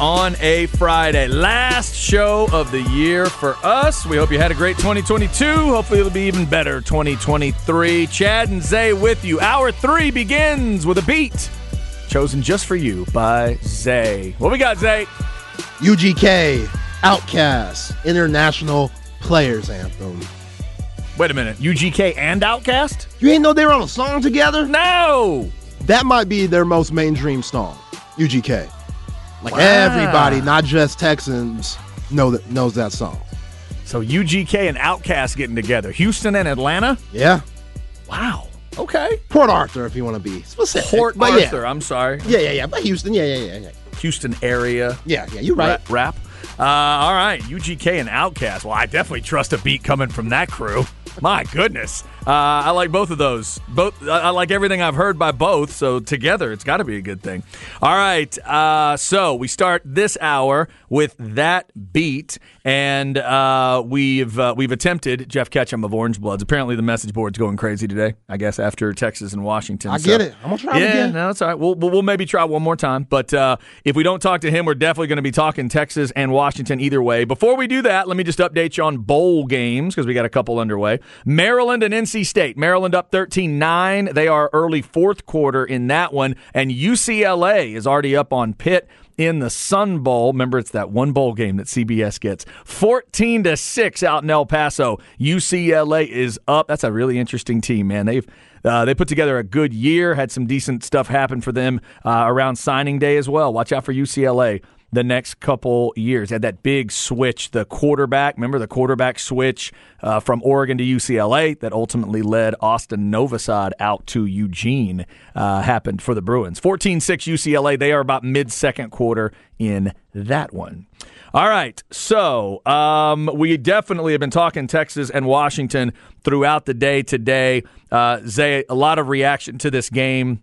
on a Friday. Last show of the year for us. We hope you had a great 2022. Hopefully, it'll be even better 2023. Chad and Zay with you. Hour three begins with a beat chosen just for you by Zay. What we got, Zay? UGK OutKast International Players Anthem. Wait a minute. UGK and OutKast? You ain't know they were on a song together? No. That might be their most mainstream song. UGK. Like Wow. everybody, not just Texans, know that knows that song. So UGK and OutKast getting together. Houston and Atlanta? Yeah. Wow. Okay. Port Arthur, if you want to be specific. Port But Arthur. I'm sorry. Yeah. yeah, yeah, yeah. But Houston, yeah, yeah, yeah, yeah. Houston area. Yeah, yeah, you're right. Rap. rap. Uh, all right, UGK and OutKast. Well, I definitely trust a beat coming from that crew. My goodness, uh, I like both of those. Both, I like everything I've heard by both. So together, it's got to be a good thing. All right, uh, so we start this hour with that beat, and uh, we've uh, we've attempted Jeff Ketchum of Orange Bloods. Apparently, the message board's going crazy today. I guess after Texas and Washington. I So- get it. I'm gonna try it yeah, again. no, that's all right. We'll, we'll we'll maybe try one more time. But uh, if we don't talk to him, we're definitely going to be talking Texas and Washington either way. Before we do that, let me just update you on bowl games because we got a couple underway. Maryland and NC State. Maryland up 13 9. They are early fourth quarter in that one. And UCLA is already up on Pitt in the Sun Bowl. Remember, it's that one bowl game that CBS gets. 14 to 6 out in El Paso. UCLA is up. That's a really interesting team, man. They've uh, they put together a good year, had some decent stuff happen for them uh, around signing day as well. Watch out for UCLA the next couple years. Had that big switch, the quarterback. Remember the quarterback switch uh, from Oregon to UCLA that ultimately led Austin Novosad out to Eugene uh, happened for the Bruins. 14 6 UCLA. They are about mid second quarter in that one. All right, so um, we definitely have been talking Texas and Washington throughout the day today. Uh, Zay, a lot of reaction to this game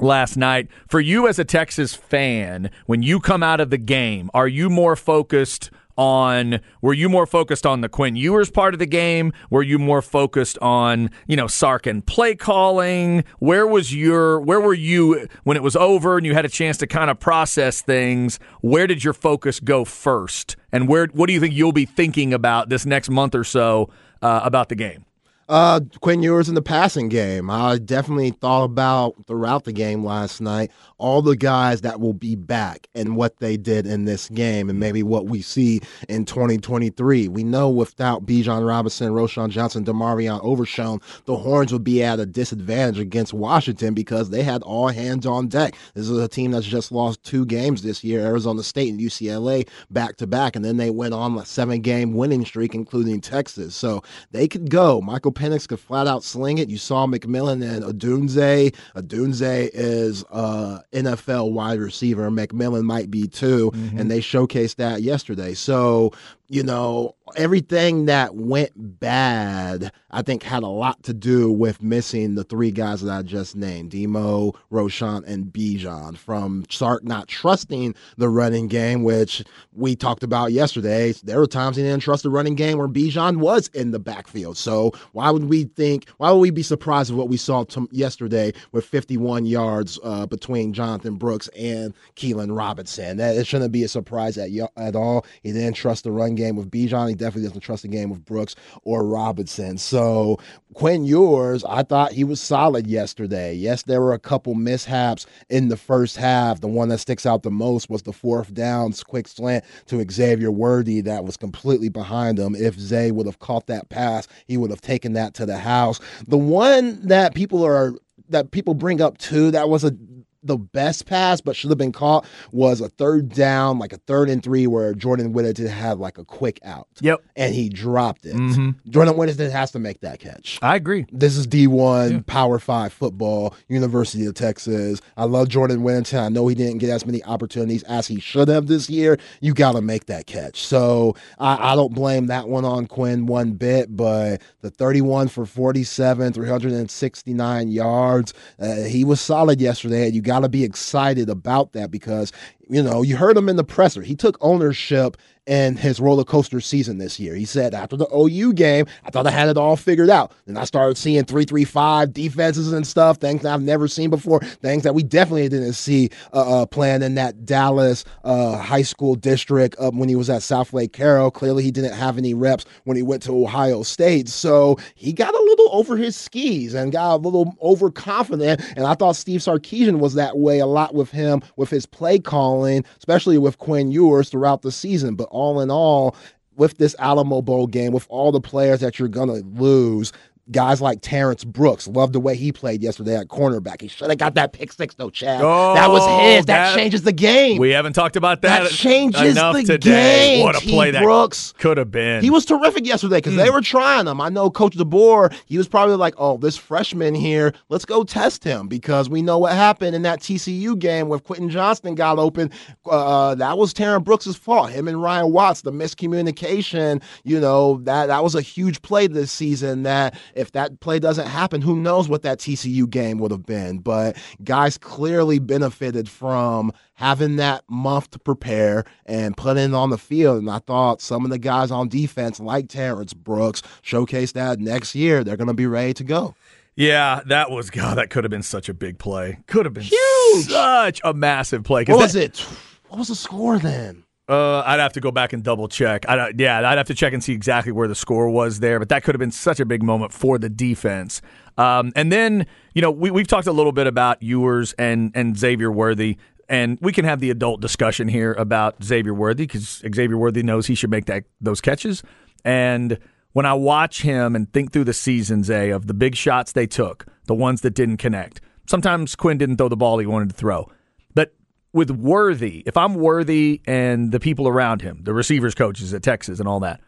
last night. For you as a Texas fan, when you come out of the game, are you more focused on were you more focused on the Quinn Ewers part of the game? Were you more focused on, you know, Sark and play calling? Where was your where were you when it was over and you had a chance to kind of process things? Where did your focus go first? And where what do you think you'll be thinking about this next month or so uh, about the game? Uh, Quinn Ewers in the passing game. I definitely thought about throughout the game last night all the guys that will be back and what they did in this game and maybe what we see in 2023. We know without Bijan Robinson, Roschon Johnson, DeMarvion Overshown, the Horns would be at a disadvantage against Washington because they had all hands on deck. This is a team that's just lost two games this year, Arizona State and UCLA back to back, and then they went on a seven game winning streak, including Texas. So they could go. Michael Penix could flat out sling it. You saw McMillan and Odunze. Odunze is uh NFL wide receiver. McMillan might be too, and they showcased that yesterday. So you know, everything that went bad, I think, had a lot to do with missing the three guys that I just named Demo, Roschon, and Bijan from Sark not trusting the running game, which we talked about yesterday. There were times he didn't trust the running game where Bijan was in the backfield. So why would we think, why would we be surprised with what we saw t- yesterday with 51 yards uh, between Jonathan Brooks and Keilan Robinson? That, it shouldn't be a surprise at, y- at all. He didn't trust the run game with Bijan. He definitely doesn't trust the game with Brooks or Robinson. So Quinn Ewers, I thought he was solid yesterday. Yes, there were a couple mishaps in the first half. The one that sticks out the most was the fourth downs quick slant to Xavier Worthy that was completely behind him. If Zay would have caught that pass, he would have taken that to the house. The one that people are that people bring up too that was a the best pass, but should have been caught, was a third down, like a third and three, where Jordan Whittington had like a quick out. Yep. And he dropped it. Mm-hmm. Jordan Whittington has to make that catch. I agree. This is D1, yeah. Power 5 football, University of Texas. I love Jordan Whittington. I know he didn't get as many opportunities as he should have this year. You got to make that catch. So I, I don't blame that one on Quinn one bit, but the 31 for 47, 369 yards, uh, he was solid yesterday. You got to be excited about that because you know, you heard him in the presser. He took ownership in his roller coaster season this year. He said after the OU game, I thought I had it all figured out. And I started seeing 335 defenses and stuff, things that I've never seen before, things that we definitely didn't see uh, uh, playing in that Dallas uh, high school district when he was at Southlake Carroll. Clearly, he didn't have any reps when he went to Ohio State. So he got a little over his skis and got a little overconfident. And I thought Steve Sarkisian was that way a lot with him, with his play calling especially with Quinn Ewers throughout the season. But all in all, with this Alamo Bowl game, with all the players that you're going to lose, guys like Terrence Brooks. Loved the way he played yesterday at cornerback. He should have got that pick six though, Chad. Oh, that was his. That, that, changes the game. We haven't talked about that. That changes the today. game. What a play T. Brooks could have been. He was terrific yesterday because mm. they hmm. were trying him. I know Coach DeBoer. He was probably like, "Oh, this freshman here, let's go test him because we know what happened in that TCU game where Quentin Johnston got open. Uh, that was Terrence Brooks' fault. Him and Ryan Watts, the miscommunication. You know that that was a huge play this season. That if that play doesn't happen, who knows what that TCU game would have been. But guys clearly benefited from having that month to prepare and put it on the field. And I thought some of the guys on defense, like Terrence Brooks, showcased that next year they're going to be ready to go. Yeah, that was God. That could have been such a big play. Could have been huge, such a massive play. What was it? What was the score then? Uh, I'd have to go back and double check. I, yeah, I'd have to check and see exactly where the score was there, but that could have been such a big moment for the defense. Um, and then, you know, we, we've talked a little bit about Ewers and, and Xavier Worthy, and we can have the adult discussion here about Xavier Worthy because Xavier Worthy knows he should make that those catches. And when I watch him and think through the seasons, A, of the big shots they took, the ones that didn't connect, sometimes Quinn didn't throw the ball he wanted to throw with Worthy, if I'm Worthy and the people around him, the receivers coaches at Texas and all that,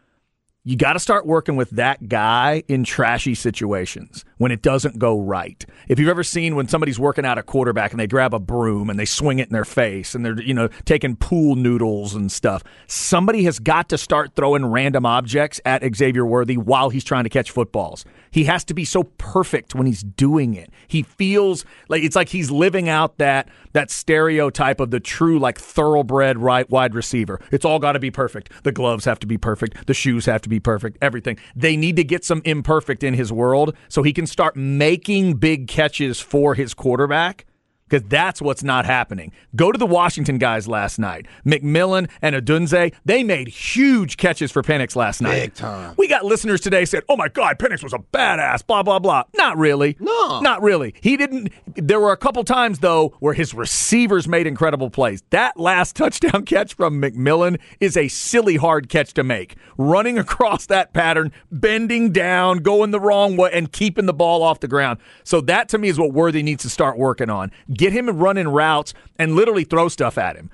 you got to start working with that guy in trashy situations when it doesn't go right. If you've ever seen when somebody's working out a quarterback and they grab a broom and they swing it in their face and they're you know taking pool noodles and stuff, somebody has got to start throwing random objects at Xavier Worthy while he's trying to catch footballs. He has to be so perfect when he's doing it. He feels like it's like he's living out that that stereotype of the true like thoroughbred right wide receiver. It's all got to be perfect. The gloves have to be perfect. The shoes have to be perfect. Everything. They need to get some imperfect in his world so he can start making big catches for his quarterback because that's what's not happening. Go to the Washington guys last night. McMillan and Odunze, they made huge catches for Penix last night. Big time. We got listeners today said, "Oh my God, Penix was a badass." Blah blah blah. Not really. No, not really. He didn't. There were a couple times though where his receivers made incredible plays. That last touchdown catch from McMillan is a silly hard catch to make. Running across that pattern, bending down, going the wrong way, and keeping the ball off the ground. So that to me is what Worthy needs to start working on Get him running routes and literally throw stuff at him.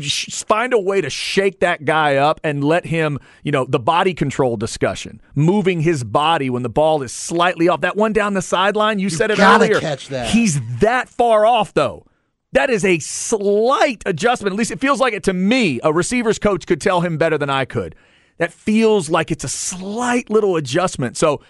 Find a way to shake that guy up and let him, you know, the body control discussion, moving his body when the ball is slightly off. That one down the sideline, you, you said it earlier. Catch that. He's that far off though. That is a slight adjustment. At least it feels like it to me. A receivers coach could tell him better than I could. That feels like it's a slight little adjustment. So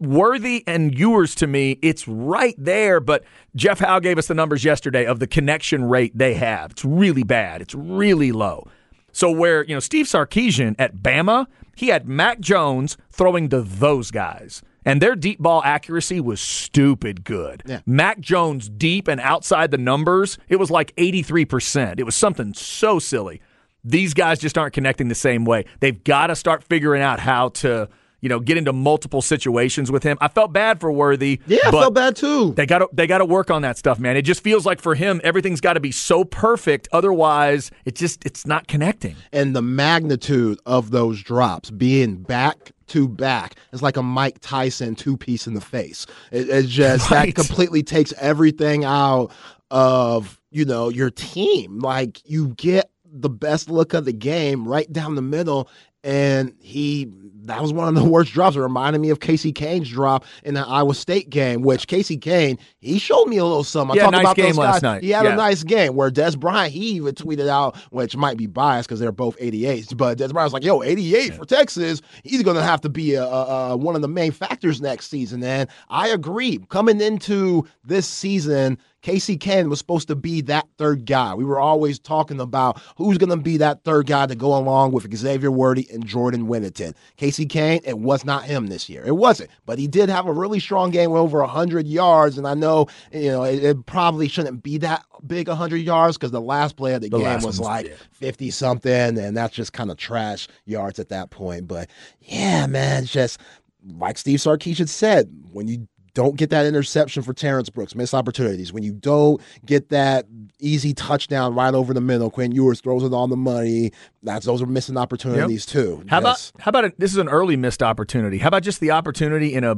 Worthy and Ewers to me, it's right there. But Jeff Howe gave us the numbers yesterday of the connection rate they have. It's really bad. It's really low. So where you know Steve Sarkisian at Bama, he had Mac Jones throwing to those guys. And their deep ball accuracy was stupid good. Yeah. Mac Jones deep and outside the numbers, it was like 83%. It was something so silly. these guys just aren't connecting the same way. They've got to start figuring out how to you know, get into multiple situations with him. I felt bad for Worthy. Yeah, I felt bad too. They got to they got to work on that stuff, man. It just feels like for him, everything's got to be so perfect. Otherwise, it just it's not connecting. And the magnitude of those drops being back to back is like a Mike Tyson two piece in the face. It, it's just right. that completely takes everything out of you know your team. Like you get the best look of the game right down the middle and he that was one of the worst drops. It reminded me of Casey Cain's drop in the Iowa State game, which Casey Cain he showed me a little something. I yeah, nice about game last night. He had yeah. a nice game where Dez Bryant he even tweeted out, which might be biased because they're both 88s, but Dez Bryant was like, "Yo, 88 yeah. for Texas, he's going to have to be a, a, a, one of the main factors next season." And I agree. Coming into this season, Casey Cain was supposed to be that third guy. We were always talking about who's going to be that third guy to go along with Xavier Worthy and Jordan Whittington. Casey Cain, it was not him this year. It wasn't, but he did have a really strong game with over 100 yards. And I know, you know, it, it probably shouldn't be that big 100 yards because the last play of the, the game was like 50 something, and that's just kind of trash yards at that point. But yeah, man, just like Steve Sarkisian said, when you don't get that interception for Terrence Brooks, miss opportunities. When you don't get that easy touchdown right over the middle, Quinn Ewers throws it on the money. That's those are missing opportunities yep. too. How yes. about how about it, this is an early missed opportunity? How about just the opportunity in a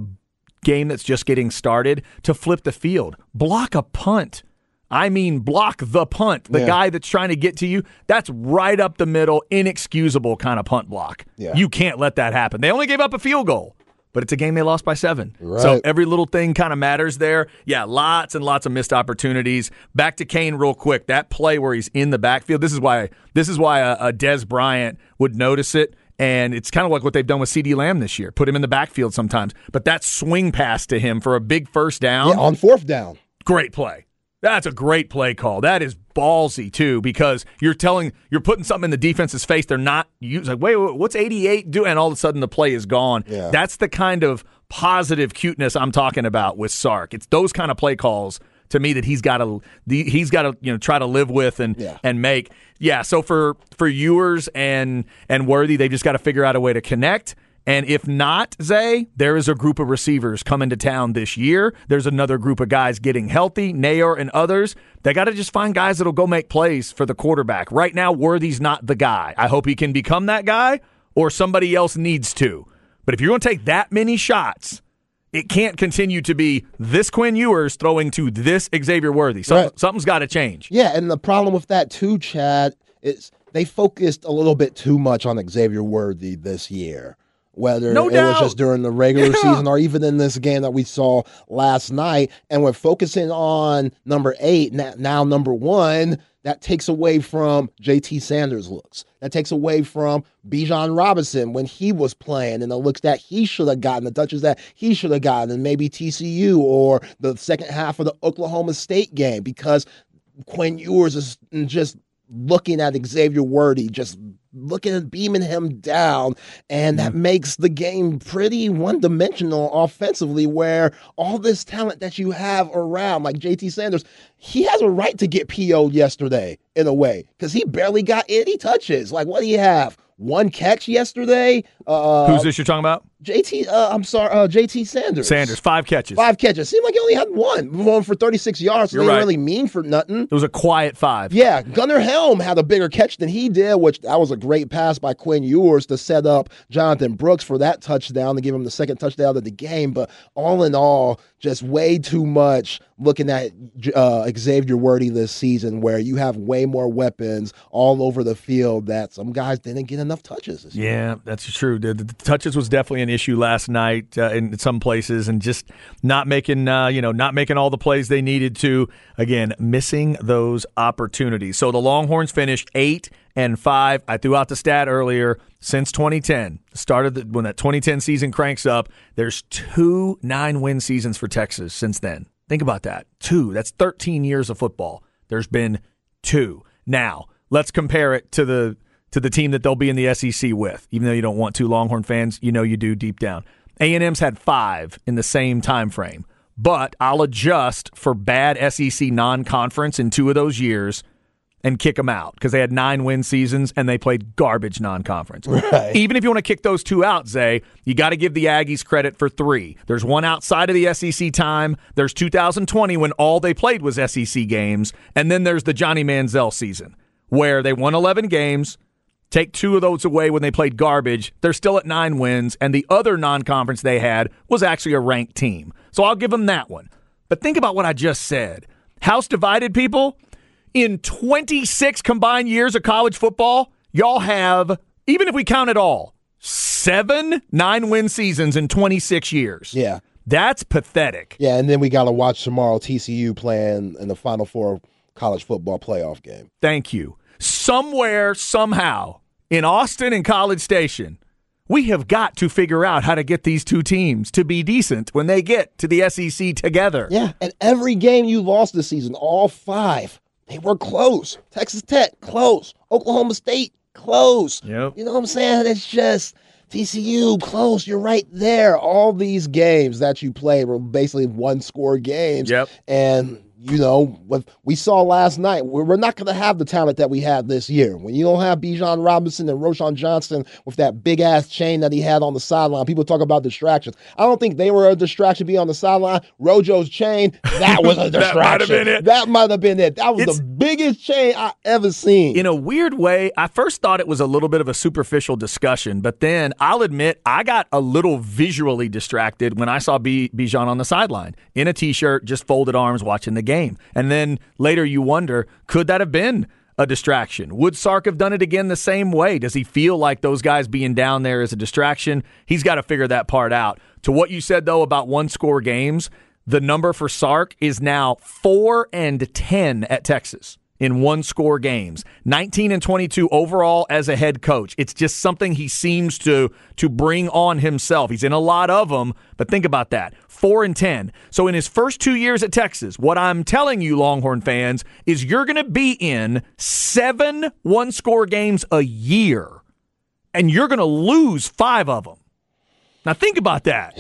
game that's just getting started to flip the field, block a punt? I mean, block the punt. The yeah. guy that's trying to get to you, that's right up the middle, inexcusable kind of punt block. Yeah. You can't let that happen. They only gave up a field goal but it's a game they lost by seven. Right. So every little thing kind of matters there. Yeah, lots and lots of missed opportunities. Back to Cain real quick. That play where he's in the backfield. This is why this is why a, a Dez Bryant would notice it. And it's kind of like what they've done with CeeDee Lamb this year. Put him in the backfield sometimes. But that swing pass to him for a big first down. Yeah, on fourth down. Great play. That's a great play call. That is ballsy too, because you're telling you're putting something in the defense's face. They're not using like, wait, wait what's 88 doing? And all of a sudden the play is gone. Yeah. That's the kind of positive cuteness I'm talking about with Sark. It's those kind of play calls to me that he's got to he's got to you know try to live with and yeah. and make. Yeah. So for for Ewers and and Worthy, they've just got to figure out a way to connect. And if not, Zay, there is a group of receivers coming to town this year. There's another group of guys getting healthy, Neyor and others. They got to just find guys that'll go make plays for the quarterback. Right now, Worthy's not the guy. I hope he can become that guy, or somebody else needs to. But if you're going to take that many shots, it can't continue to be this Quinn Ewers throwing to this Xavier Worthy. right. Something's got to change. Yeah, and the problem with that too, Chad, is they focused a little bit too much on Xavier Worthy this year whether no it was just during the regular yeah. season or even in this game that we saw last night. And we're focusing on number eight, now number one, that takes away from JT Sanders' looks. That takes away from Bijan Robinson when he was playing and the looks that he should have gotten, the touches that he should have gotten, and maybe TCU or the second half of the Oklahoma State game because Quinn Ewers is just looking at Xavier Worthy, just looking at beaming him down. And that makes the game pretty one dimensional offensively, where all this talent that you have around, like JT Sanders, he has a right to get PO'd yesterday in a way because he barely got any touches. Like, what do you have? One catch yesterday. Uh, Who's this you're talking about? JT, uh, I'm sorry, uh, JT Sanders. Sanders, five catches. Five catches. Seemed like he only had one. One for 36 yards, so You're they right. really mean for nothing. It was a quiet five. Yeah, Gunnar Helm had a bigger catch than he did, which that was a great pass by Quinn Ewers to set up Jonathan Brooks for that touchdown to give him the second touchdown of the game. But all in all, just way too much looking at uh, Xavier Worthy this season, where you have way more weapons all over the field that some guys didn't get enough touches. Yeah, that's true. The, the, touches was definitely an issue last night uh, in some places, and just not making uh, you know not making all the plays they needed to. Again, missing those opportunities. So the Longhorns finished eight and five. I threw out the stat earlier. Since 2010, started the, when that 2010 season cranks up. There's two nine win seasons for Texas since then. Think about that. Two. That's 13 years of football. There's been two. Now let's compare it to the to the team that they'll be in the SEC with. Even though you don't want to, Longhorn fans, you know you do deep down. A&M's had five in the same time frame, but I'll adjust for bad SEC non-conference in two of those years and kick them out because they had nine win seasons and they played garbage non conference. Right. Even if you want to kick those two out, Zay, you got to give the Aggies credit for three. There's one outside of the SEC time. There's 2020 when all they played was SEC games. And then there's the Johnny Manziel season where they won 11 games. Take two of those away when they played garbage. They're still at nine wins, and the other non conference they had was actually a ranked team. So I'll give them that one. But think about what I just said. House divided people, in 26 combined years of college football, y'all have, even if we count it all, seven nine win seasons in 26 years. Yeah. That's pathetic. Yeah, and then we got to watch tomorrow TCU playing in the Final Four college football playoff game. Thank you. Somewhere, somehow, in Austin and College Station, we have got to figure out how to get these two teams to be decent when they get to the SEC together. Yeah, and every game you lost this season, all five, they were close. Texas Tech, close. Oklahoma State, close. Yep. You know what I'm saying? It's just TCU, close. You're right there. All these games that you played were basically one score games. Yep. And you know, what we saw last night, we're not going to have the talent that we had this year. When you don't have Bijan Robinson and Roschon Johnson with that big ass chain that he had on the sideline, people talk about distractions. I don't think they were a distraction be on the sideline. Rojo's chain, that was a distraction. that might have been it. That might have been it. That was It's- the biggest chain I ever seen. In a weird way, I first thought it was a little bit of a superficial discussion, but then I'll admit I got a little visually distracted when I saw B- Bijan on the sideline in a t-shirt, just folded arms, watching the game. And then later you wonder, could that have been a distraction? Would Sark have done it again the same way? Does he feel like those guys being down there is a distraction? He's got to figure that part out. To what you said though about one score games, the number for Sark is now four and ten at Texas in one score games. 19 and 22 overall as a head coach. It's just something he seems to to bring on himself. He's in a lot of them but think about that. 4 and 10 so in his first 2 years at Texas what I'm telling you Longhorn fans is you're going to be in 7 one score games a year and you're going to lose 5 of them now think about that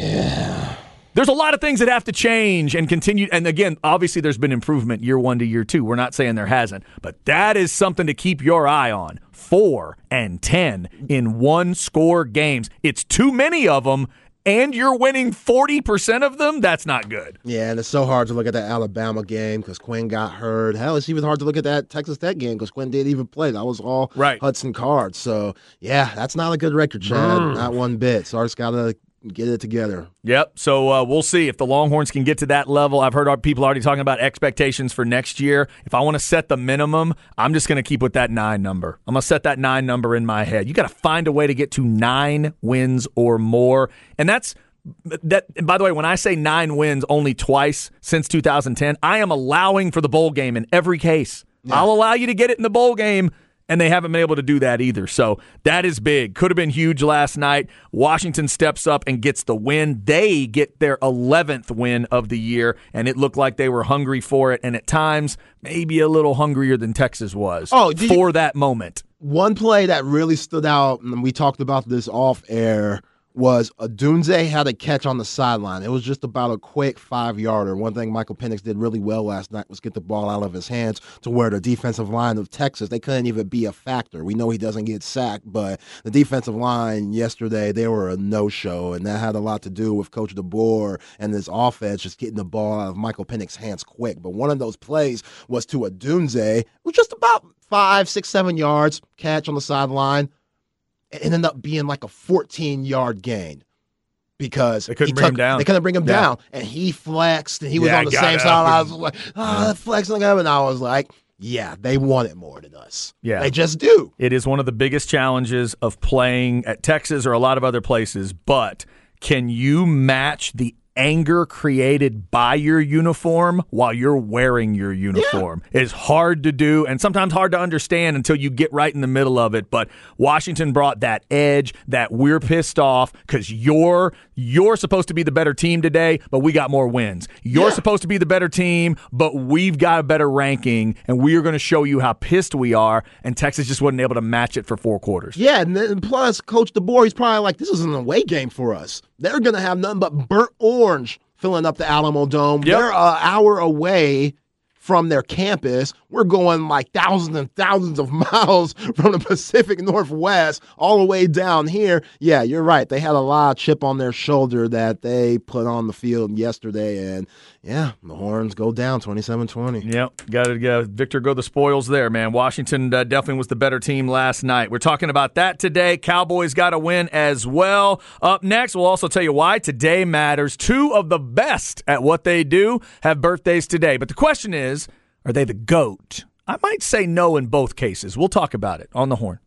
there's a lot of things that have to change and continue. And again, obviously, there's been improvement year one to year two. We're not saying there hasn't, but that is something to keep your eye on. Four and 10 in one score games. It's too many of them, and you're winning 40% of them. That's not good. Yeah, and it's so hard to look at that Alabama game because Quinn got hurt. Hell, it's even hard to look at that Texas Tech game because Quinn didn't even play. That was all Right. Hudson Cards. So, yeah, that's not a good record, Chad. Mm. Not one bit. So Sark's got to get it together. Yep. So uh, we'll see if the Longhorns can get to that level. I've heard our people already talking about expectations for next year. If I want to set the minimum, I'm just going to keep with that nine number. I'm going to set that nine number in my head. You got to find a way to get to nine wins or more, and that's that. And by the way, when I say nine wins only twice since 2010, I am allowing for the bowl game in every case. I'll allow you to get it in the bowl game and they haven't been able to do that either. So that is big. Could have been huge last night. Washington steps up and gets the win. They get their 11th win of the year, and it looked like they were hungry for it, and at times, maybe a little hungrier than Texas was Oh, did you- for that moment. One play that really stood out, and we talked about this off air, was Odunze had a catch on the sideline. It was just about a quick five yarder. One thing Michael Penix did really well last night was get the ball out of his hands to where the defensive line of Texas, they couldn't even be a factor. We know he doesn't get sacked, but the defensive line yesterday, they were a no show, and that had a lot to do with Coach DeBoer and his offense just getting the ball out of Michael Penix's hands quick. But one of those plays was to Odunze, was just about five, six, seven yards catch on the sideline. It ended up being like a 14 yard gain because They couldn't bring him down. They couldn't bring him Yeah. down, and he flexed, and he was Yeah, on the same side. I was like, ah, flexing him, and I was like, yeah, they want it more than us. Yeah. they just do. It is one of the biggest challenges of playing at Texas or a lot of other places, but can you match the anger created by your uniform while you're wearing your uniform? is hard to do and sometimes hard to understand until you get right in the middle of it, but Washington brought that edge that we're pissed off cuz you're you're supposed to be the better team today, but we got more wins. You're Yeah. supposed to be the better team, but we've got a better ranking and we are going to show you how pissed we are and Texas just wasn't able to match it for four quarters. Yeah, and then plus Coach DeBoer, he's probably like, this is an away game for us. They're gonna have nothing but burnt orange filling up the Alamo Dome. Yep. They're an hour away from their campus. We're going like thousands and thousands of miles from the Pacific Northwest all the way down here. Yeah, you're right. They had a lot of chip on their shoulder that they put on the field yesterday. And yeah, the horns go down 27 20. Yep. Got to go. Victor, go the spoils there, man. Washington uh, definitely was the better team last night. We're talking about that today. Cowboys got to win as well. Up next, we'll also tell you why today matters. Two of the best at what they do have birthdays today. But the question is are they the GOAT? I might say no in both cases. We'll talk about it on the horn.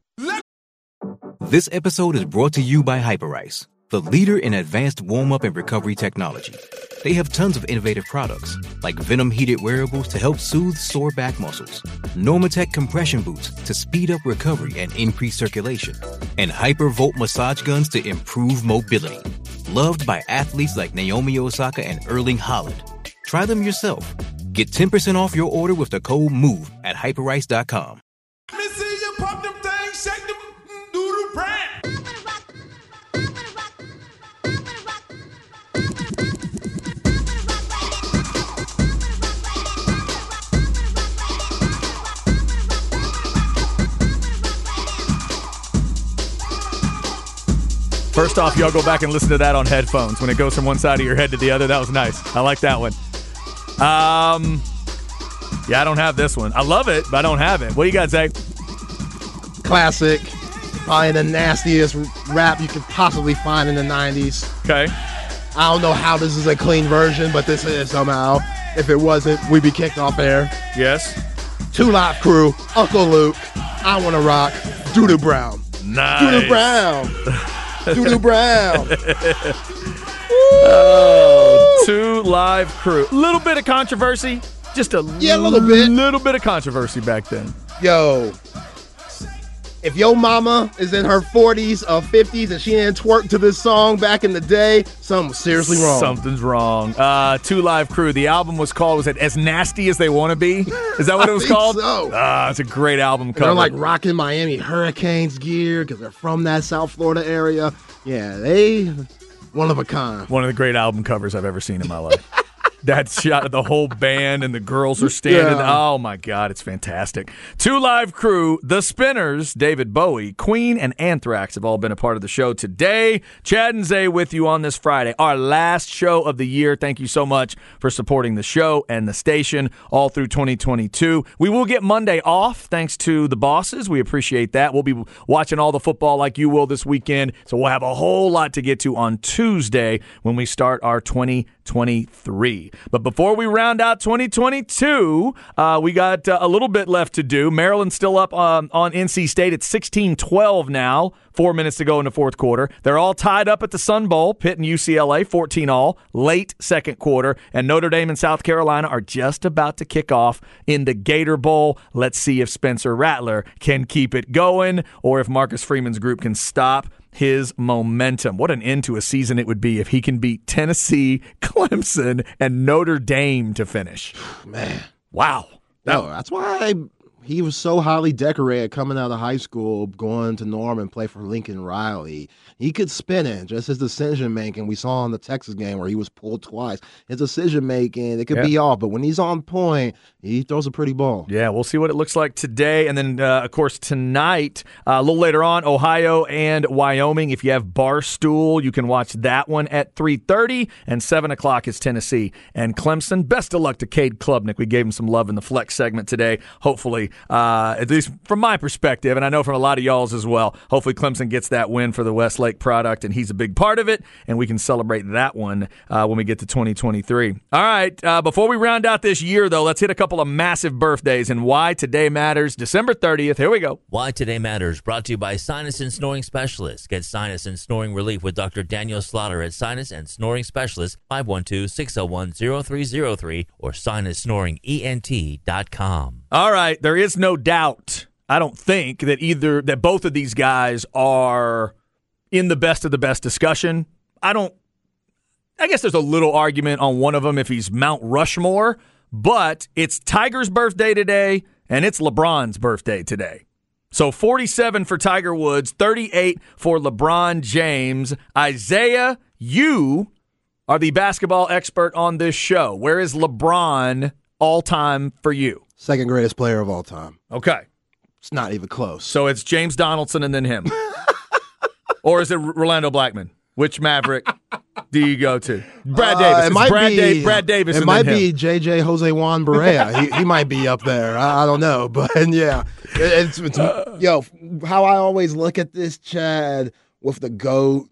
This episode is brought to you by Hyperice, the leader in advanced warm up and recovery technology. They have tons of innovative products, like Venom heated wearables to help soothe sore back muscles, Normatec compression boots to speed up recovery and increase circulation, and Hypervolt massage guns to improve mobility. Loved by athletes like Naomi Osaka and Erling Haaland. Try them yourself. Get 10% off your order with the code MOVE at hyperice.com. Let me see you pop them things, shake them, do the brand. First off, y'all go back and listen to that on headphones when it goes from one side of your head to the other. That was nice. I like that one. Um, yeah, I don't have this one. I love it, but I don't have it. What do you got, Zach? Classic. Probably the nastiest rap you could possibly find in the 90s. Okay. I don't know how this is a clean version, but this is somehow. If it wasn't, we'd be kicked off air. Yes. Two Live Crew, Uncle Luke, I Wanna Rock, Doodoo Brown. Nice. Doodoo Brown. Doodoo Brown. Two live crew. Little bit of controversy. Just a Yeah, a little bit. Little bit of controversy back then. Yo, if your mama is in her 40s or 50s and she didn't twerk to this song back in the day, something was seriously wrong. Something's wrong. Uh, Two Live Crew. The album was called. Was it as nasty as they want to be? Is that what it was think called? so. Ah, it's a great album cover. They're like rocking Miami Hurricanes gear because they're from that South Florida area. Yeah, they one of a kind. one of the great album covers I've ever seen in my life. That shot of the whole band and the girls are standing. Yeah. Oh my God, it's fantastic. Two live crew, The Spinners, David Bowie, Queen, and Anthrax have all been a part of the show today. Chad and Zay with you on this Friday, our last show of the year. Thank you so much for supporting the show and the station all through 2022. We will get Monday off thanks to the bosses. We appreciate that. We'll be watching all the football like you will this weekend. So we'll have a whole lot to get to on Tuesday when we start our 2023. But before we round out 2022, uh, we got uh, a little bit left to do. Maryland's still up um, on NC State. It's 16 12 now. Four minutes to go in the fourth quarter. They're all tied up at the Sun Bowl. Pitt and UCLA, 14 all, late second quarter. And Notre Dame and South Carolina are just about to kick off in the Gator Bowl. Let's see if Spencer Rattler can keep it going or if Marcus Freeman's group can stop his momentum. What an end to a season it would be if he can beat Tennessee, Clemson, and Notre Dame to finish. Man. Wow. No, that's why he was so highly decorated coming out of high school, going to Norman, play for Lincoln Riley. He could spin it, just his decision making. We saw in the Texas game where he was pulled twice. His decision making, it could Yeah. be off, but when he's on point, he throws a pretty ball. Yeah, we'll see what it looks like today, and then uh, of course tonight, uh, a little later on, Ohio and Wyoming. If you have Barstool, you can watch that one at three thirty, and seven o'clock is Tennessee and Clemson. Best of luck to Cade Klubnik. We gave him some love in the flex segment today. Hopefully, uh, at least from my perspective, and I know from a lot of y'all's as well. Hopefully, Clemson gets that win for the Westlake product, and he's a big part of it, and we can celebrate that one uh, when we get to 2023. All right, uh, before we round out this year, though, let's hit a couple of massive birthdays and why today matters. December 30th. Here we go. Why Today Matters, brought to you by Sinus and Snoring Specialists. Get sinus and snoring relief with Dr. Daniel Slaughter at Sinus and Snoring Specialists, 512-601-0303 or sinussnoringent.com. All right, there is no doubt. I don't think that either that both of these guys are in the best of the best discussion. I don't. I guess there's a little argument on one of them if he's Mount Rushmore, but it's Tiger's birthday today and it's LeBron's birthday today. So 47 for Tiger Woods, 38 for LeBron James. Isaiah, you are the basketball expert on this show. Where is LeBron all time for you? Second greatest player of all time. Okay. It's not even close. So it's James Donaldson and then him. or is it Rolando Blackman? Which Maverick do you go to? Brad Uh, Davis. it It's might Brad, be, Da- Brad Davis. It might be. JJ Jose Juan Barea. he, he might be up there. I, I don't know, but yeah, It- it's, it's yo. How I always look at this, Chad, with the goat,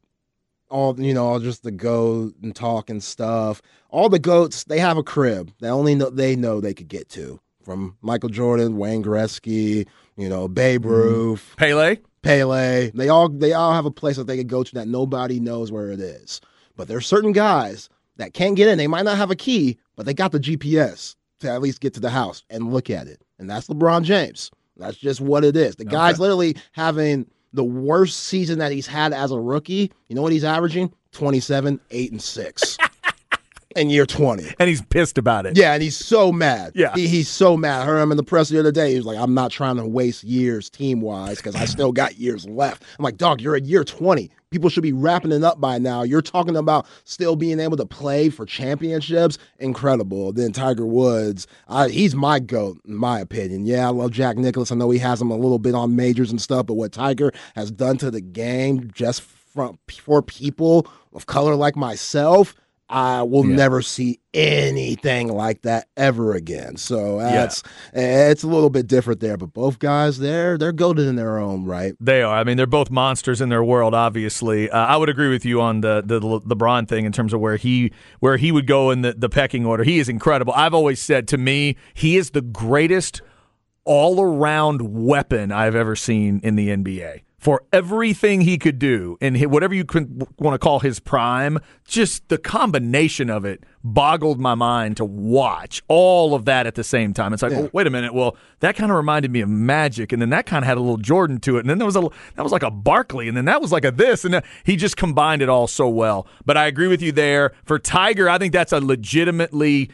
all you know, all just the goat and talk and stuff. All the goats, they have a crib that only know, they know they could get to. From Michael Jordan, Wayne Gretzky, you know, Babe Mm-hmm. Ruth, Pele. Pele. They all they all have a place that they could go to that nobody knows where it is. But there's certain guys that can't get in. They might not have a key, but they got the GPS to at least get to the house and look at it. And that's LeBron James. That's just what it is. The guy's literally having the worst season that he's had as a rookie. You know what he's averaging? 27, 8, and 6 in year 20. And he's pissed about it. Yeah, and he's so mad. Yeah. He, he's so mad. I heard him in the press the other day. He was like, I'm not trying to waste years team wise because I still got years left. I'm like, dog, you're at year 20. People should be wrapping it up by now. You're talking about still being able to play for championships. Incredible. Then Tiger Woods, I, he's my GOAT, in my opinion. Yeah, I love Jack Nicklaus. I know he has him a little bit on majors and stuff, but what Tiger has done to the game just from, for people of color like myself, I will Yeah. never see anything like that ever again. So that's it's a little bit different there. But both guys, they're they're goaded in their own right. They are. I mean, they're both monsters in their world. Obviously, uh, I would agree with you on the, the Le- LeBron thing in terms of where he where he would go in the, the pecking order. He is incredible. I've always said to me, he is the greatest all around weapon I've ever seen in the NBA. For everything he could do and whatever you can want to call his prime, just the combination of it boggled my mind to watch all of that at the same time. It's like, oh, wait a minute. Well, that kind of reminded me of Magic, and then that kind of had a little Jordan to it, and then there was a that was like a Barkley, and then that was like a this, and he just combined it all so well. But I agree with you there. For Tiger, I think that's a legitimately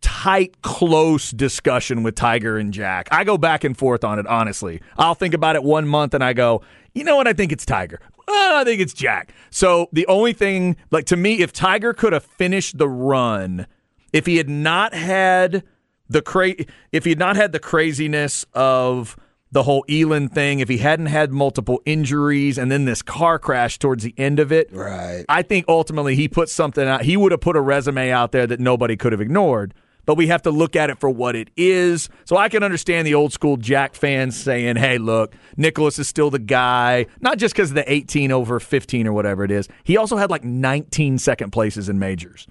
tight, close discussion with Tiger and Jack. I go back and forth on it, honestly. I'll think about it one month and I go, you know what? I think it's Tiger. I think it's Jack. So the only thing, like to me, if Tiger could have finished the run, if he had not had the cra- if he had not had the craziness of the whole Elin thing, if he hadn't had multiple injuries and then this car crash towards the end of it, Right. I think ultimately he put something out. He would have put a resume out there that nobody could have ignored. But we have to look at it for what it is. So I can understand the old school Jack fans saying, hey, look, Nicklaus is still the guy, not just because of the 18 over 15 or whatever it is. He also had like 19 second places in majors.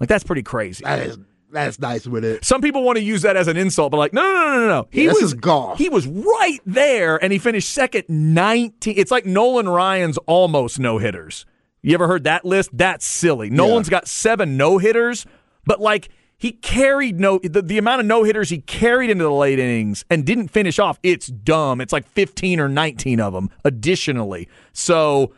Like, that's pretty crazy. That is that's nice with it. Some people want to use that as an insult, but like, no, no, no, no, no. He Yeah, was golf. He was right there, and he finished second, nineteen. It's like Nolan Ryan's almost no hitters. You ever heard that list? That's silly. Nolan's got seven no hitters, but like he carried no the, the amount of no hitters he carried into the late innings and didn't finish off. It's dumb. It's like fifteen or nineteen of them additionally. So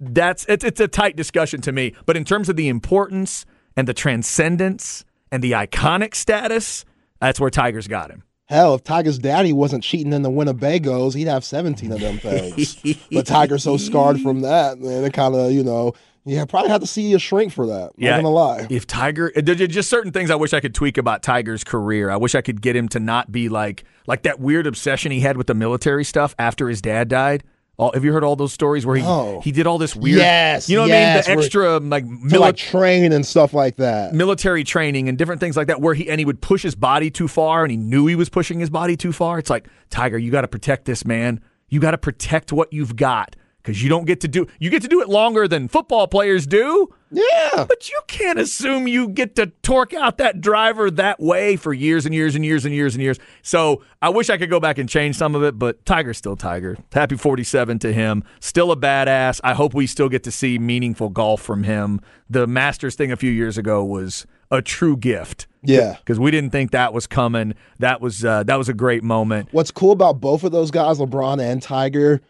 that's it's, it's a tight discussion to me. But in terms of the importance and the transcendence and the iconic status, that's where Tigers got him. Hell, if Tiger's daddy wasn't cheating in the Winnebagos, he'd have 17 of them things. but Tiger's so scarred from that, man, it kind of, you know, yeah, probably have to see a shrink for that. Not gonna lie. If Tiger, just certain things I wish I could tweak about Tiger's career. I wish I could get him to not be like like that weird obsession he had with the military stuff after his dad died. All, have you heard all those stories where he he did all this weird? Yes, you know what yes, I mean. The extra like To mili- like train and stuff like that. military training and different things like that where he and he would push his body too far and he knew he was pushing his body too far it's like tiger you got to protect this man you got to protect what you've got because you don't get to do you get to do it longer than football players do Yeah. but you can't assume you get to torque out that driver that way for years and years and years and years and years. So I wish I could go back and change some of it, but Tiger's still Tiger. Happy 47 to him. Still a badass. I hope we still get to see meaningful golf from him. The Masters thing a few years ago was a true gift. Yeah. Because we didn't think that was coming. That was uh, that was a great moment. What's cool about both of those guys, LeBron and Tiger,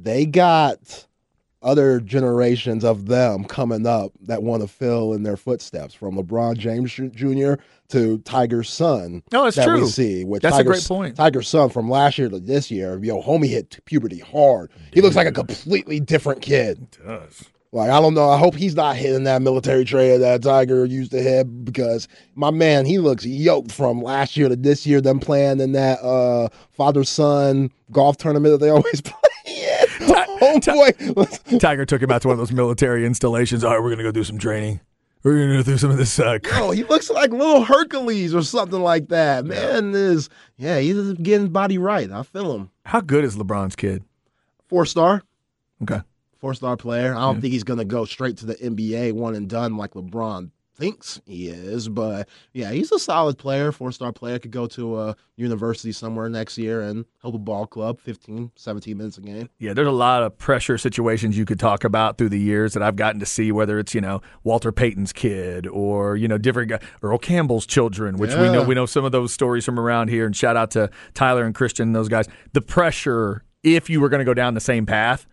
they got other generations of them coming up that want to fill in their footsteps from LeBron James Jr. to Tiger's son. No, it's that true. We see, which That's a great point. Tiger's son from last year to this year, yo, homie hit puberty hard. He looks like a completely different kid. Does Like I don't know. I hope he's not hitting that military trade that Tiger used to hit because my man, he looks yoked from last year to this year. Them playing in that uh, father son golf tournament that they always play. in. oh boy, Tiger took him out to one of those military installations. All right, we're gonna go do some training. We're gonna do some of this. Uh, cr- oh, he looks like little Hercules or something like that. Man, is yeah, he's getting body right. I feel him. How good is LeBron's kid? Four star. Okay. four star player. I don't think he's going to go straight to the NBA one and done like LeBron thinks he is. But yeah, he's a solid player, four star player. Could go to a university somewhere next year and help a ball club 15, 17 minutes a game. Yeah, there's a lot of pressure situations you could talk about through the years that I've gotten to see, whether it's you know Walter Payton's kid or you know different guy, Earl Campbell's children, which we know we know some of those stories from around here. And shout out to Tyler and Christian, those guys. The pressure, if you were going to go down the same path,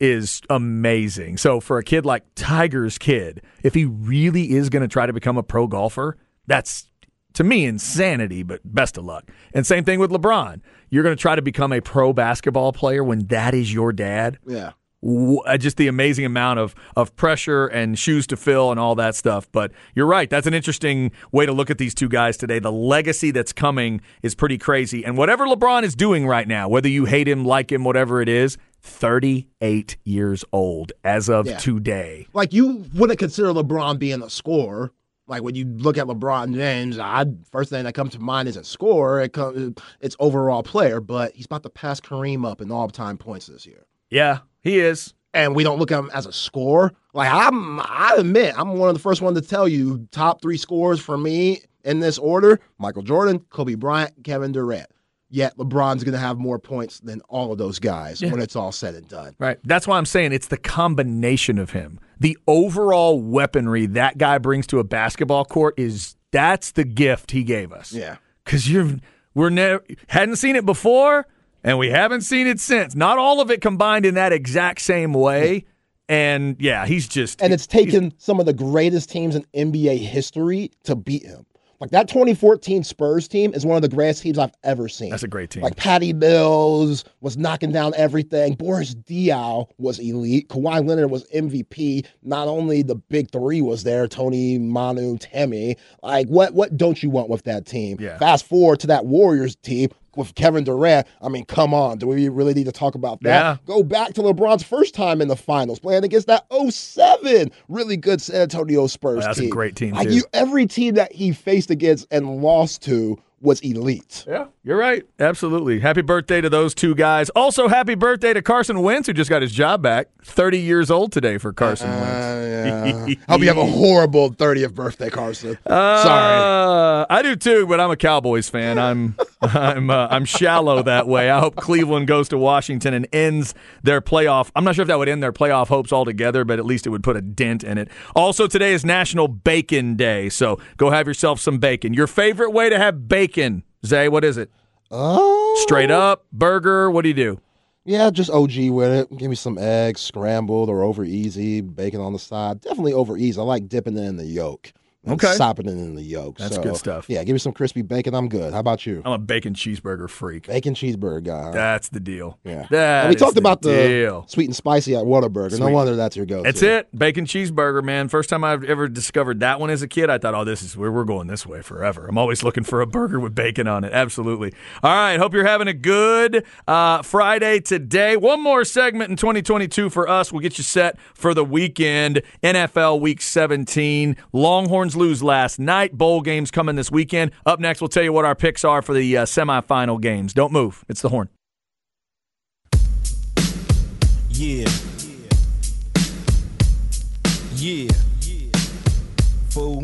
is amazing. So for a kid like Tiger's kid, if he really is going to try to become a pro golfer, that's to me insanity, but best of luck. And same thing with LeBron. You're going to try to become a pro basketball player when that is your dad. Yeah. Uh, Just the amazing amount of, of pressure and shoes to fill and all that stuff. But you're right. That's an interesting way to look at these two guys today. The legacy that's coming is pretty crazy. And whatever LeBron is doing right now, whether you hate him, like him, whatever it is, 38 years old as of Yeah. today. Like you wouldn't consider LeBron being a scorer. Like when you look at LeBron James, I first thing that comes to mind isn't scorer. It comes, it's overall player. But he's about to pass Kareem up in all time points this year. Yeah, he is. and we don't look at him as a scorer. Like I'm, I admit, I'm one of the first one to tell you top three scores for me in this order: Michael Jordan, Kobe Bryant, Kevin Durant. Yet LeBron's going to have more points than all of those guys when it's all said and done. Right. That's why I'm saying it's the combination of him. The overall weaponry that guy brings to a basketball court is that's the gift he gave us. Yeah. Cuz you're we're never hadn't seen it before and we haven't seen it since. Not all of it combined in that exact same way. And yeah, he's just And it's taken some of the greatest teams in NBA history to beat him. Like that 2014 Spurs team is one of the greatest teams I've ever seen. That's a great team. Like Patty Mills was knocking down everything. Boris Diaw was elite. Kawhi Leonard was MVP. Not only the big three was there, Tony, Manu, Timmy. Like what what don't you want with that team? Yeah. Fast forward to that Warriors team with Kevin Durant. I mean, come on. Do we really need to talk about that? Yeah. Go back to LeBron's first time in the finals, playing against that 07 really good San Antonio Spurs That's a great team, Like you every team that he faced against and lost to was elite. Yeah, you're right. Absolutely. Happy birthday to those two guys. Also, happy birthday to Carson Wentz, who just got his job back. 30 years old today for Carson Wentz. Uh, yeah. Hope you have a horrible 30th birthday, Carson. Sorry. Uh, I do too, but I'm a Cowboys fan. I'm I'm uh, I'm shallow that way. I hope Cleveland goes to Washington and ends their playoff. I'm not sure if that would end their playoff hopes altogether, but at least it would put a dent in it. Also, today is National Bacon Day, so go have yourself some bacon. Your favorite way to have bacon, Zay? What is it? Oh, Straight up burger? What do you do? Yeah, just OG with it. Give me some eggs, scrambled or over easy, bacon on the side. Definitely over easy. I like dipping it in the yolk. Okay. Sopping it in the yolk. That's So, good stuff. Yeah, give me some crispy bacon. I'm good. How about you? I'm a bacon cheeseburger freak. Bacon cheeseburger guy. huh? That's the deal. yeah. That we talked the about the deal. sweet and spicy at Whataburger. No wonder that's your go-to. That's it. Bacon cheeseburger, man. First time I've ever discovered that one as a kid, I thought, oh, this is where we're going this way forever. I'm always looking for a burger with bacon on it. Absolutely. All right. Hope you're having a good uh, Friday today. One more segment in 2022 for us. We'll get you set for the weekend. NFL Week 17. Longhorns lose last night. Bowl games coming this weekend. Up next, we'll tell you what our picks are for the uh, semifinal games. Don't move. It's the horn. Yeah. Yeah. Fool.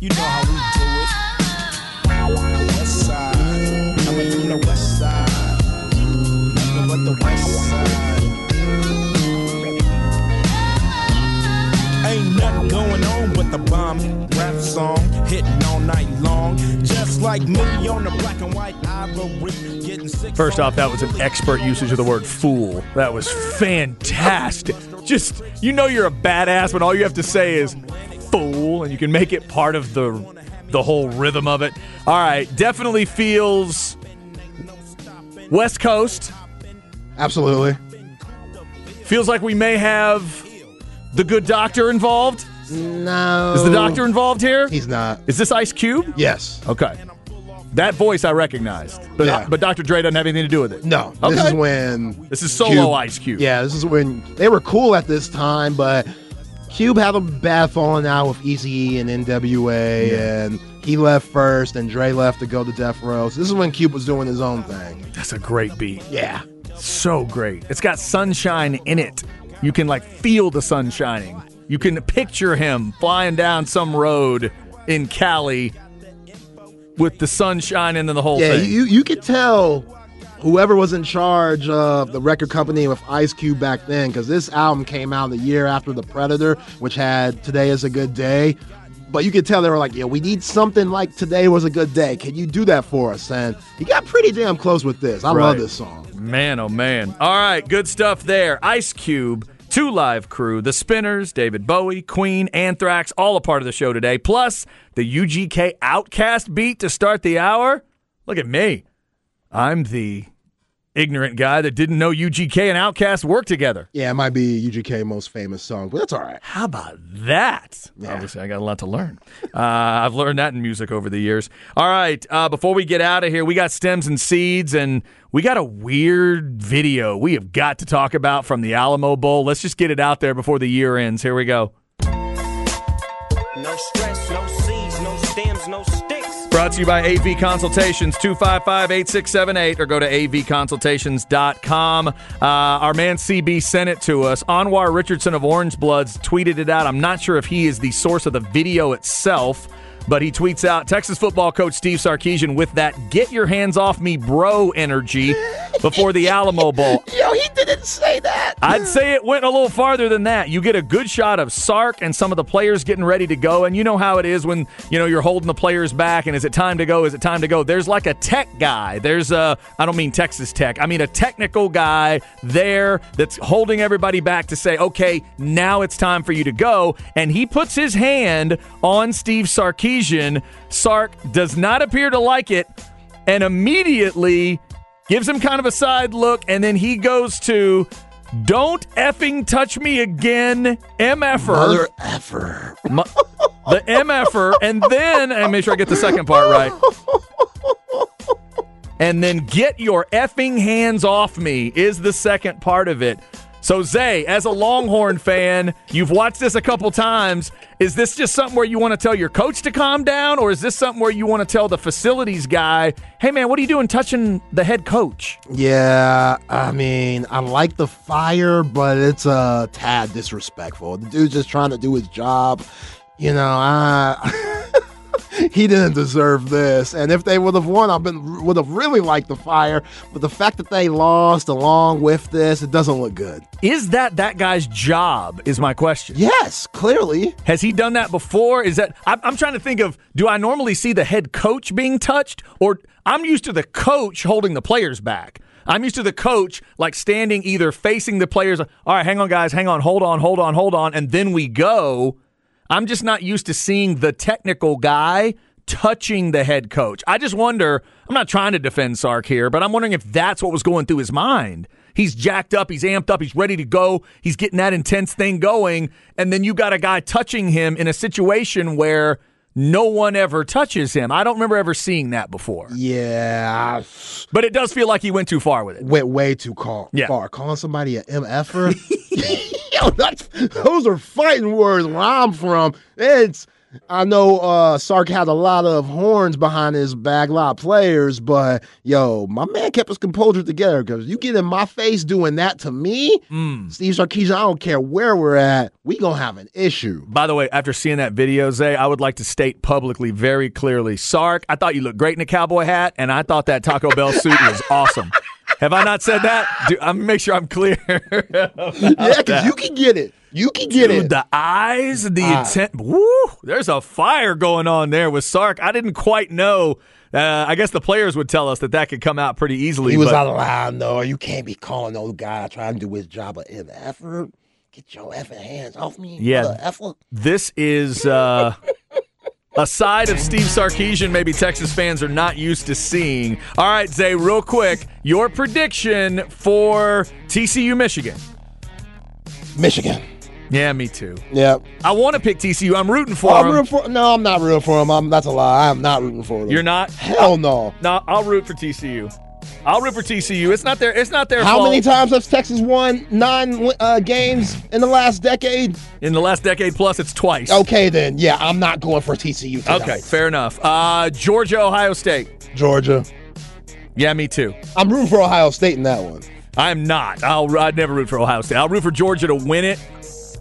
You know how we do it. West side. Coming from the west side. Nothing but the west side. But the bomb rap song hitting all night long. Just like me on the black and white ivory. Getting sick First off, that was an expert usage of the word fool. That was fantastic. Just, you know, you're a badass when all you have to say is fool, and you can make it part of the the whole rhythm of it. All right, definitely feels West Coast. Absolutely. Feels like we may have the good doctor involved? No. Is the doctor involved here? He's not. Is this Ice Cube? Yes. Okay. That voice I recognized, but Yeah. but Dr. Dre doesn't have anything to do with it. No. Okay. This is when. This is solo Ice Cube. Yeah, this is when they were cool at this time, but Cube had a bad falling out with Eazy and NWA, and he left first, and Dre left to go to Death Row. So this is when Cube was doing his own thing. That's a great beat. Yeah. So great. It's got sunshine in it. You can like feel the sun shining. You can picture him flying down some road in Cali with the sun shining and the whole thing. Yeah, thing. you you could tell whoever was in charge of the record company with Ice Cube back then, because this album came out the year after The Predator, which had Today is a Good Day. But you could tell they were like, yeah, we need something like Today was a Good Day. Can you do that for us? And he got pretty damn close with this. I Right. love this song. Man, oh man. All right, good stuff there. Ice Cube, 2 Live Crew, the Spinners, David Bowie, Queen, Anthrax, all a part of the show today. Plus the UGK OutKast beat to start the hour. Look at me. I'm the ignorant guy that didn't know UGK and OutKast work together. Yeah, it might be UGK most famous song, but that's all right. How about that? Obviously, I got a lot to learn. Uh, I've learned that in music over the years. All right, uh, before we get out of here, we got stems and seeds, and we got a weird video we have got to talk about from the Alamo Bowl. Let's just get it out there before the year ends. Here we go. No stress, no seeds, no stems, no sticks. Brought to you by AV Consultations, 255 8678, or go to avconsultations.com. Uh, our man CB sent it to us. Anwar Richardson of Orangebloods tweeted it out. I'm not sure if he is the source of the video itself. But he tweets out Texas football coach Steve Sarkisian with that get your hands off me, bro energy before the Alamo Bowl. Yo, he didn't say that. I'd say it went a little farther than that. You get a good shot of Sark and some of the players getting ready to go, and you know how it is when you know you're holding the players back. And is it time to go? Is it time to go? There's like a tech guy. There's a I don't mean Texas Tech. I mean a technical guy there that's holding everybody back to say, okay, now it's time for you to go. And he puts his hand on Steve Sarkisian. Sark does not appear to like it, and immediately gives him kind of a side look, and then he goes to don't effing touch me again, MFer. Mother effer. The MFer, and then and make sure I get the second part right. And then get your effing hands off me is the second part of it. So Zay, as a Longhorn fan, you've watched this a couple times. Is this just something where you want to tell your coach to calm down, or is this something where you want to tell the facilities guy, "Hey man, what are you doing touching the head coach?" Yeah, I mean, I like the fire, but it's a tad disrespectful. The dude's just trying to do his job. You know, I. he didn't deserve this. And if they would have won, I've been would have really liked the fire. But the fact that they lost along with this, it doesn't look good. Is that that guy's job? Is my question. Yes, clearly. Has he done that before? Is that I'm, I'm trying to think of? Do I normally see the head coach being touched, or I'm used to the coach holding the players back? I'm used to the coach like standing either facing the players. All right, hang on, guys, hang on, hold on, hold on, hold on, and then we go. I'm just not used to seeing the technical guy touching the head coach. I just wonder. I'm not trying to defend Sark here, but I'm wondering if that's what was going through his mind. He's jacked up, he's amped up, he's ready to go, he's getting that intense thing going, and then you got a guy touching him in a situation where no one ever touches him. I don't remember ever seeing that before. Yeah, But it does feel like he went too far with it. went way too call, Yeah. far. Calling somebody a MFer. Yo, that's, those are fighting words where I'm from. It's I know uh Sark had a lot of horns behind his back, a lot of players, but yo, my man kept his composure together because you get in my face doing that to me, Hmm. Steve Sarkisian, I don't care where we're at, we gonna have an issue. By the way, after seeing that video, Zay, I would like to state publicly very clearly Sark, I thought you looked great in a cowboy hat, and I thought that Taco Bell suit was awesome. Have I not said that? Do, I'm make sure I'm clear. yeah, because you can get it. You can get Dude, it. the eyes, the Ah. intent. Woo! There's a fire going on there with Sark. I didn't quite know. Uh, I guess the players would tell us that that could come out pretty easily. He was but out of line though. You can't be calling no guy trying to do his job a MFer. Get your effing hands off me. Yeah. effer. this is uh, a side of Steve Sarkisian maybe Texas fans are not used to seeing. All right, Zay, real quick, your prediction for TCU Michigan. Michigan. Yeah, me too. Yeah. I want to pick TCU. I'm rooting for I'm them. rooting for. No, I'm not rooting for them. I'm, that's a lie. I'm not rooting for them. You're not? Hell no. No, I'll root for TCU. I'll root for TCU. It's not their. It's not their How fault. many times has Texas won nine uh, games in the last decade? in the last decade plus? It's twice. Okay, then. Yeah, I'm not going for TCU. Okay, fair enough. Uh, Georgia, Ohio State. Georgia. Yeah, me too. I'm rooting for Ohio State in that one. I'm not. I'll. I'd never root for Ohio State. I'll root for Georgia to win it.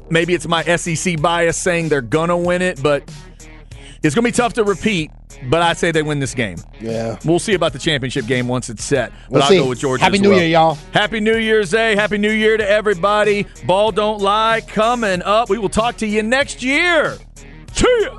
Maybe it's my SEC bias saying they're gonna win it, but it's gonna be tough to repeat. But I say they win this game. Yeah. We'll see about the championship game once it's set. But We'll I'll see. go with Georgia. Happy New well. Year, y'all. Happy New Year's Day. Happy New Year to everybody. Ball don't lie. Coming up. We will talk to you next year. See ya.